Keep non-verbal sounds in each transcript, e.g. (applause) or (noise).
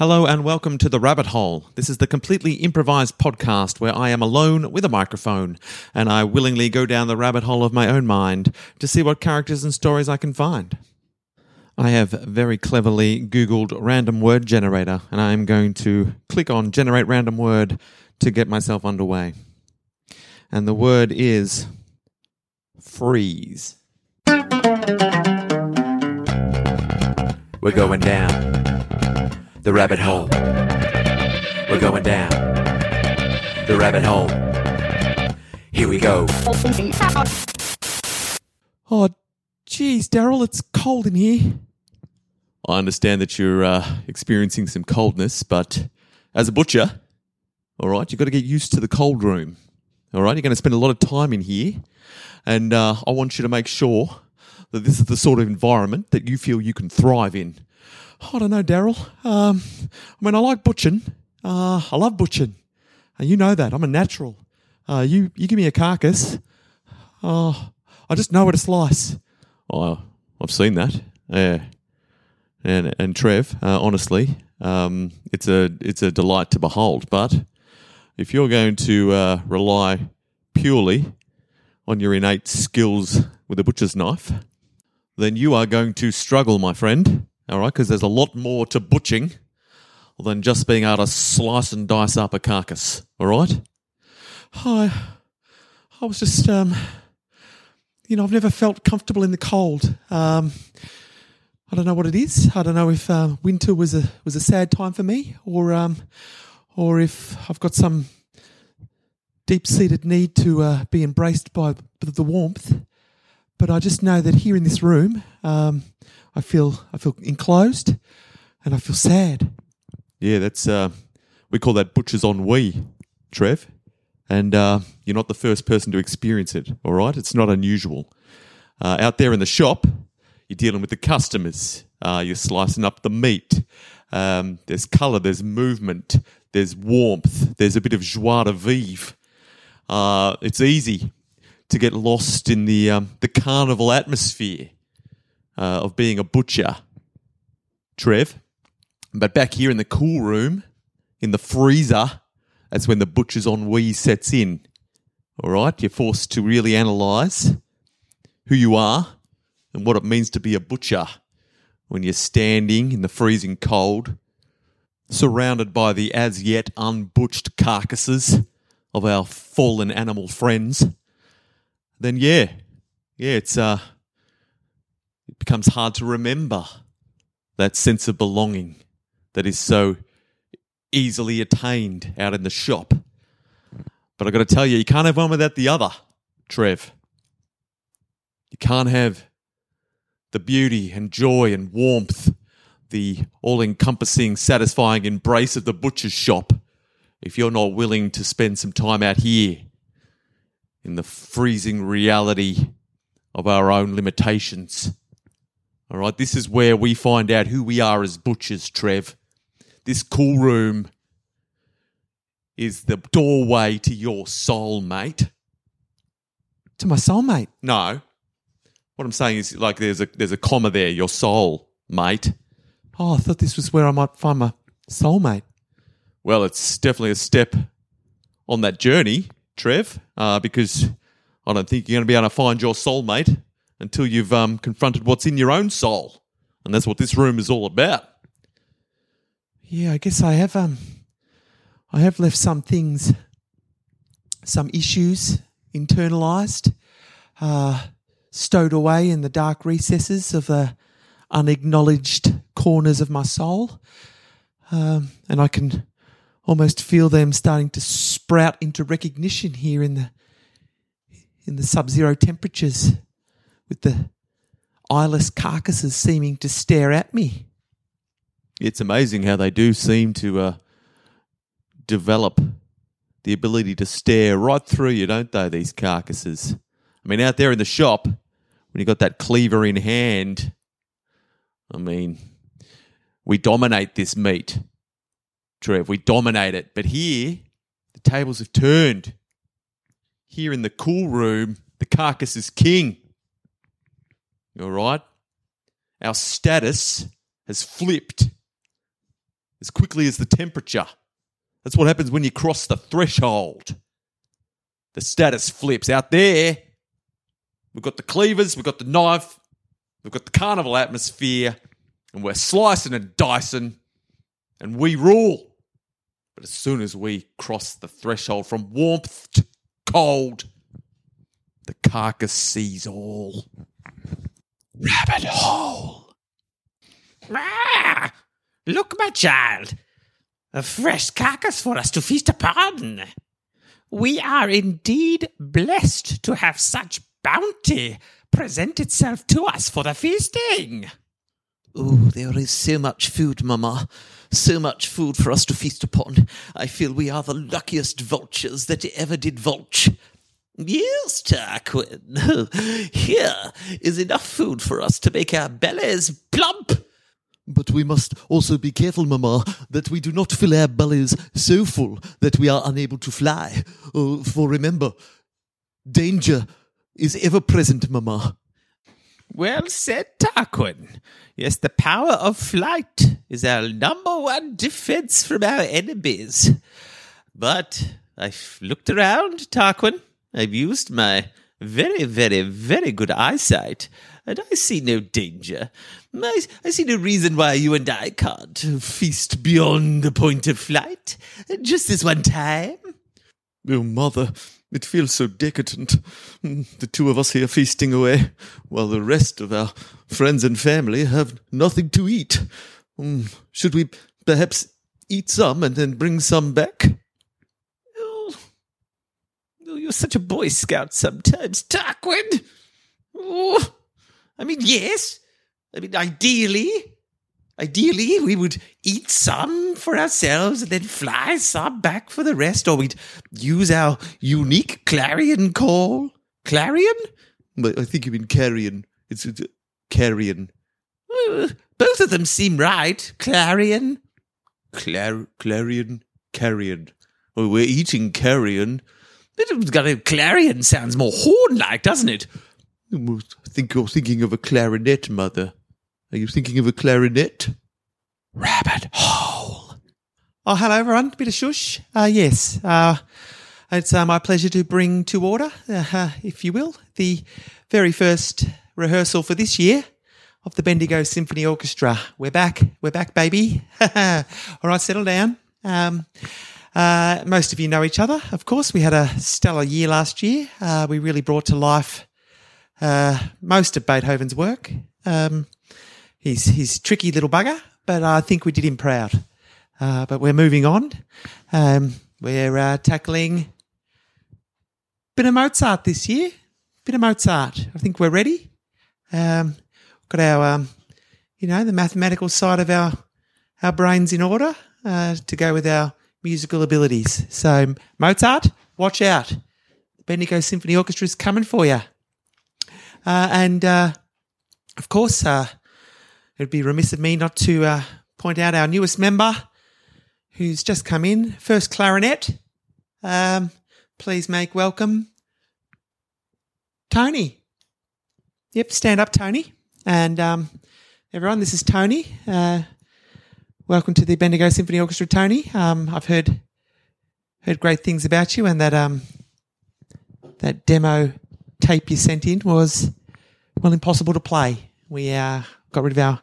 Hello and welcome to The Rabbit Hole. This is the completely improvised podcast where I am alone with a microphone and I willingly go down the rabbit hole of my own mind to see what characters and stories I can find. I have very cleverly Googled random word generator and I am going to click on generate random word to get myself underway. And the word is freeze. We're going down the rabbit hole. We're going down the rabbit hole. Here we go. Oh, geez, Daryl, it's cold in here. I understand that you're uh, experiencing some coldness, but as a butcher, all right, you've got to get used to the cold room. All right, you're going to spend a lot of time in here, and uh, I want you to make sure that this is the sort of environment that you feel you can thrive in. I don't know, Daryl. Um, I mean, I like butching. Uh, I love butching. And you know that. I'm a natural. Uh, you, you give me a carcass. Oh, I just know where to slice. Oh, I've seen that. Yeah. And, and Trev, uh, honestly, um, it's a, it's a delight to behold. But if you're going to uh, rely purely on your innate skills with a butcher's knife, then you are going to struggle, my friend all right, because there's a lot more to butching than just being able to slice and dice up a carcass, all right? I, I was just, um, you know, I've never felt comfortable in the cold. Um, I don't know what it is. I don't know if uh, winter was a was a sad time for me, or um, or if I've got some deep seated need to uh, be embraced by the warmth. But I just know that here in this room, um, I feel I feel enclosed, and I feel sad. Yeah, that's uh, we call that butcher's ennui, Trev. And uh, you're not the first person to experience it. All right, it's not unusual. Uh, out there in the shop, you're dealing with the customers. Uh, you're slicing up the meat. Um, there's colour, there's movement, there's warmth, there's a bit of joie de vivre. Uh, it's easy to get lost in the um, the carnival atmosphere uh, of being a butcher, Trev. But back here in the cool room, in the freezer, that's when the butcher's ennui sets in. All right, you're forced to really analyze who you are and what it means to be a butcher when you're standing in the freezing cold, surrounded by the as yet unbutched carcasses of our fallen animal friends. Then yeah, yeah, it's uh becomes hard to remember that sense of belonging that is so easily attained out in the shop. But I've got to tell you, you can't have one without the other, Trev. You can't have the beauty and joy and warmth, the all encompassing, satisfying embrace of the butcher's shop if you're not willing to spend some time out here in the freezing reality of our own limitations all right, this is where we find out who we are as butchers, Trev. This cool room is the doorway to your soul, mate. To my soulmate? No. What I'm saying is like there's a there's a comma there, your soul, mate. Oh, I thought this was where I might find my soulmate. Well, it's definitely a step on that journey, Trev, uh, because I don't think you're going to be able to find your soulmate until you've um, confronted what's in your own soul. And that's what this room is all about. Yeah, I guess I have um I have left some things some issues internalized, uh, stowed away in the dark recesses of the unacknowledged corners of my soul. Um, and I can almost feel them starting to sprout into recognition here in the in the sub-zero temperatures with the eyeless carcasses seeming to stare at me. It's amazing how they do seem to uh, develop the ability to stare right through you, don't they, these carcasses? I mean, out there in the shop, when you got that cleaver in hand, I mean, we dominate this meat, Trev. We dominate it. But here, the tables have turned. Here in the cool room, the carcass is king. All right? Our status has flipped. as quickly as the temperature. That's what happens when you cross the threshold. The status flips out there. We've got the cleavers, we've got the knife, we've got the carnival atmosphere, and we're slicing and dicing, and we rule. But as soon as we cross the threshold from warmth to cold, the carcass sees all. Rabbit hole. Ah, look, my child. A fresh carcass for us to feast upon. We are indeed blessed to have such bounty present itself to us for the feasting. Oh, there is so much food, Mamma. So much food for us to feast upon. I feel we are the luckiest vultures that ever did vulture. Yes, Tarquin. (laughs) Here is enough food for us to make our bellies plump. But we must also be careful, Mamma, that we do not fill our bellies so full that we are unable to fly. Oh, for remember, danger is ever present, Mamma. Well said, Tarquin. Yes, the power of flight is our number one defense from our enemies. But I've looked around, Tarquin. I've used my very, very, very good eyesight, and I see no danger. I, I see no reason why you and I can't feast beyond the point of flight. Just this one time. Oh, Mother, it feels so decadent. The two of us here feasting away, while the rest of our friends and family have nothing to eat. Mm, Should we perhaps eat some and then bring some back? You're such a Boy Scout sometimes, Tarquin. Oh, I mean, yes. I mean, ideally, ideally, we would eat some for ourselves and then fly some back for the rest, or we'd use our unique clarion call. Clarion? But I think you mean carrion. It's, it's carrion. Uh, Both of them seem right. Clarion. Clar- clarion? Carrion. Oh, we're eating carrion. But it's got a clarion sounds more horn-like, doesn't it? I think you're thinking of a clarinet, Mother. Are you thinking of a clarinet? rabbit hole. Oh, hello, everyone. Bit of shush. Uh, yes, uh, it's uh, my pleasure to bring to order, uh, if you will, the very first rehearsal for this year of the Bendigo Symphony Orchestra. We're back. We're back, baby. (laughs) All right, settle down. Um, uh, most of you know each other, of course. We had a stellar year last year. Uh, we really brought to life uh, most of Beethoven's work. Um, he's he's a tricky little bugger, but I think we did him proud. Uh, but we're moving on. Um, we're uh, tackling bit of Mozart this year. Bit of Mozart. I think we're ready. Um, got our, um, you know, the mathematical side of our our brains in order uh, to go with our musical abilities. So Mozart, watch out. The Bendigo Symphony Orchestra is coming for you. Uh, and uh, of course, uh, it would be remiss of me not to uh, point out our newest member who's just come in, first clarinet. Um, please make welcome Tony. Yep, stand up, Tony. And um, everyone, this is Tony. Welcome to the Bendigo Symphony Orchestra, Tony. Um, I've heard heard great things about you, and that um, that demo tape you sent in was well impossible to play. We uh, got rid of our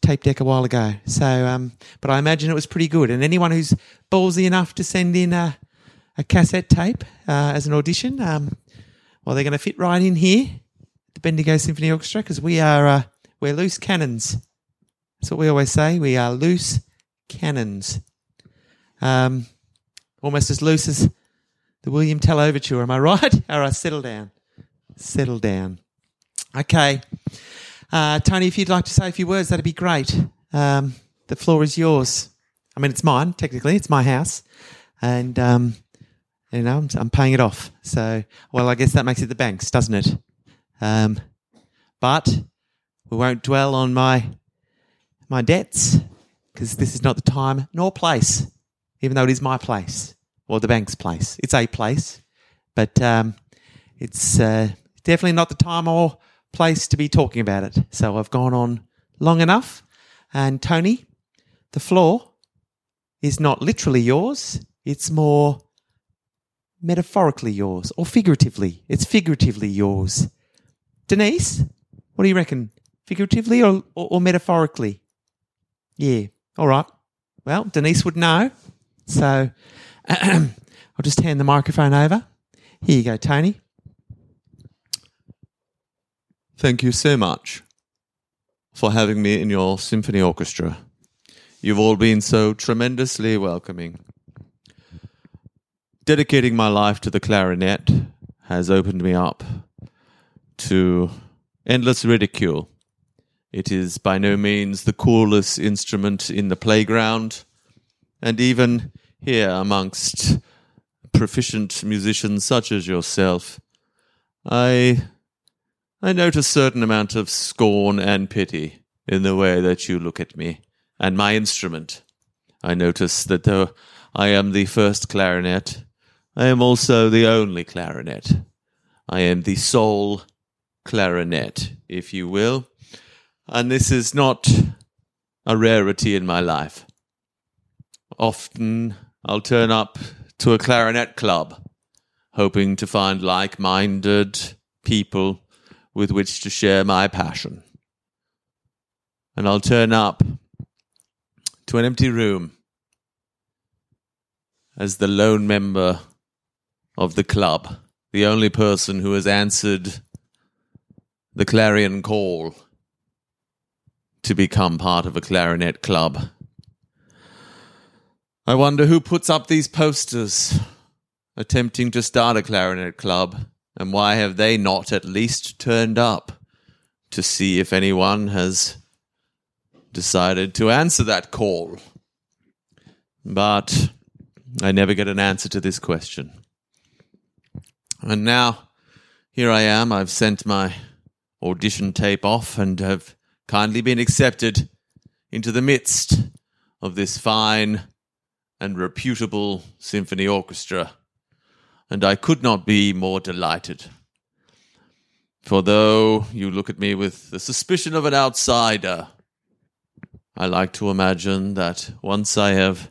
tape deck a while ago. So, um, but I imagine it was pretty good. And anyone who's ballsy enough to send in a, a cassette tape uh, as an audition, um, well, they're going to fit right in here, the Bendigo Symphony Orchestra, because we are uh, we're loose cannons. That's what we always say. We are loose cannons. Um, almost as loose as the William Tell Overture. Am I (laughs) right? All right, settle down. Settle down. Okay. Uh, Tony, if you'd like to say a few words, that'd be great. Um, the floor is yours. I mean, it's mine, technically. It's my house. And, um, you know, I'm, I'm paying it off. So, well, I guess that makes it the bank's, doesn't it? Um, but we won't dwell on my my debts because this is not the time nor place, even though it is my place or the bank's place. It's a place, but um, it's uh, definitely not the time or place to be talking about it. So I've gone on long enough. And Tony, the floor is not literally yours, it's more metaphorically yours or figuratively. It's figuratively yours. Denise, what do you reckon? Figuratively or, or, or metaphorically? Yeah, all right. Well, Denise would know. So (clears throat) I'll just hand the microphone over. Here you go, Tony. Thank you so much for having me in your symphony orchestra. You've all been so tremendously welcoming. Dedicating my life to the clarinet has opened me up to endless ridicule. It is by no means the coolest instrument in the playground, and even here amongst proficient musicians such as yourself, I I note a certain amount of scorn and pity in the way that you look at me and my instrument. I notice that though I am the first clarinet, I am also the only clarinet. I am the sole clarinet, if you will. And this is not a rarity in my life. Often I'll turn up to a clarinet club, hoping to find like minded people with which to share my passion. And I'll turn up to an empty room as the lone member of the club, the only person who has answered the clarion call to become part of a clarinet club. I wonder who puts up these posters attempting to start a clarinet club, and why have they not at least turned up to see if anyone has decided to answer that call? But I never get an answer to this question. And now, here I am. I've sent my audition tape off and have kindly been accepted into the midst of this fine and reputable symphony orchestra, and I could not be more delighted. For though you look at me with the suspicion of an outsider, I like to imagine that once I have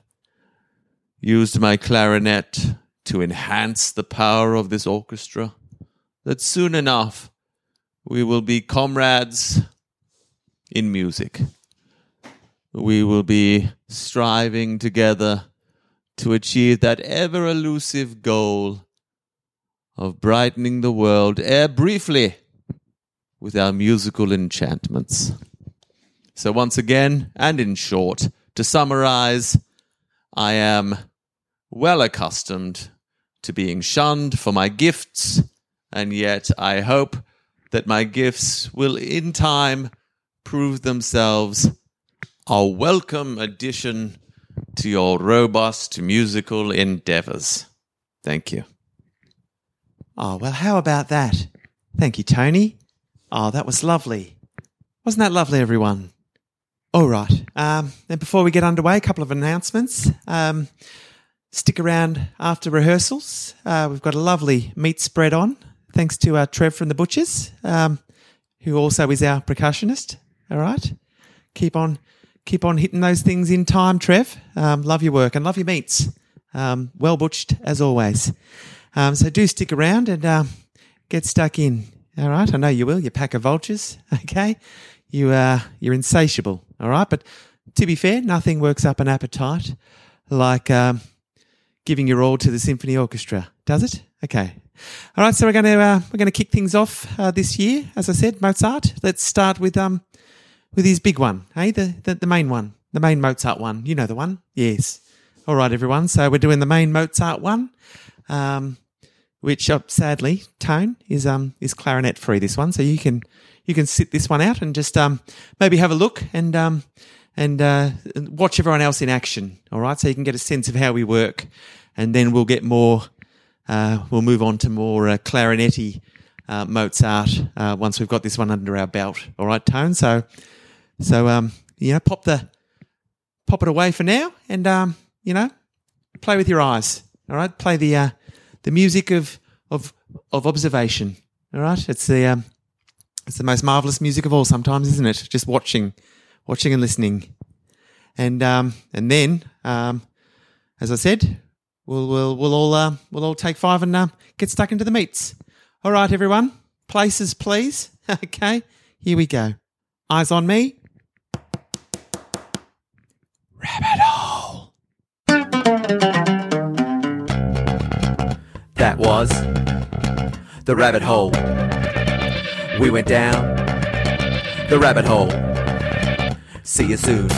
used my clarinet to enhance the power of this orchestra, that soon enough we will be comrades in music. We will be striving together to achieve that ever elusive goal of brightening the world, ere briefly, with our musical enchantments. So, once again, and in short, to summarize, I am well accustomed to being shunned for my gifts, and yet I hope that my gifts will in time prove themselves a welcome addition to your robust musical endeavors. Thank you. Oh, well, how about that? Thank you, Tony. Oh, that was lovely. Wasn't that lovely, everyone? All right. Um, and before we get underway, a couple of announcements. Um, stick around after rehearsals. Uh, we've got a lovely meat spread on, thanks to uh, Trev from the Butchers, um, who also is our percussionist. All right. Keep on keep on hitting those things in time, Trev. Um, love your work and love your meats. Um, well butched as always. Um, so do stick around and uh, get stuck in. All right, I know you will. You pack of vultures. (laughs) Okay, you uh, you're insatiable. All right, but to be fair, nothing works up an appetite like um, giving your all to the symphony orchestra, does it? Okay. All right, so we're going to uh, we're going to kick things off uh, this year. As I said, Mozart. Let's start with um with his big one, hey, the, the, the main one, the main Mozart one. You know the one, yes. All right, everyone. So we're doing the main Mozart one, um, which uh, sadly tone is um is clarinet free. This one, so you can you can sit this one out and just um maybe have a look and um and uh, watch everyone else in action. All right, so you can get a sense of how we work, and then we'll get more. Uh, we'll move on to more uh, uh, Mozart uh, once we've got this one under our belt. All right, Tone. So so um, you know, pop the pop it away for now, and um, you know, play with your eyes. All right, play the uh, the music of of of observation. All right, it's the um, it's the most marvelous music of all. Sometimes, isn't it? Just watching, watching and listening, and um, and then um, as I said, we'll we'll we'll all uh, we'll all take five and uh, get stuck into the meats. All right, everyone, places, please. (laughs) okay, here we go. Eyes on me. was the rabbit hole. We went down the rabbit hole. See you soon.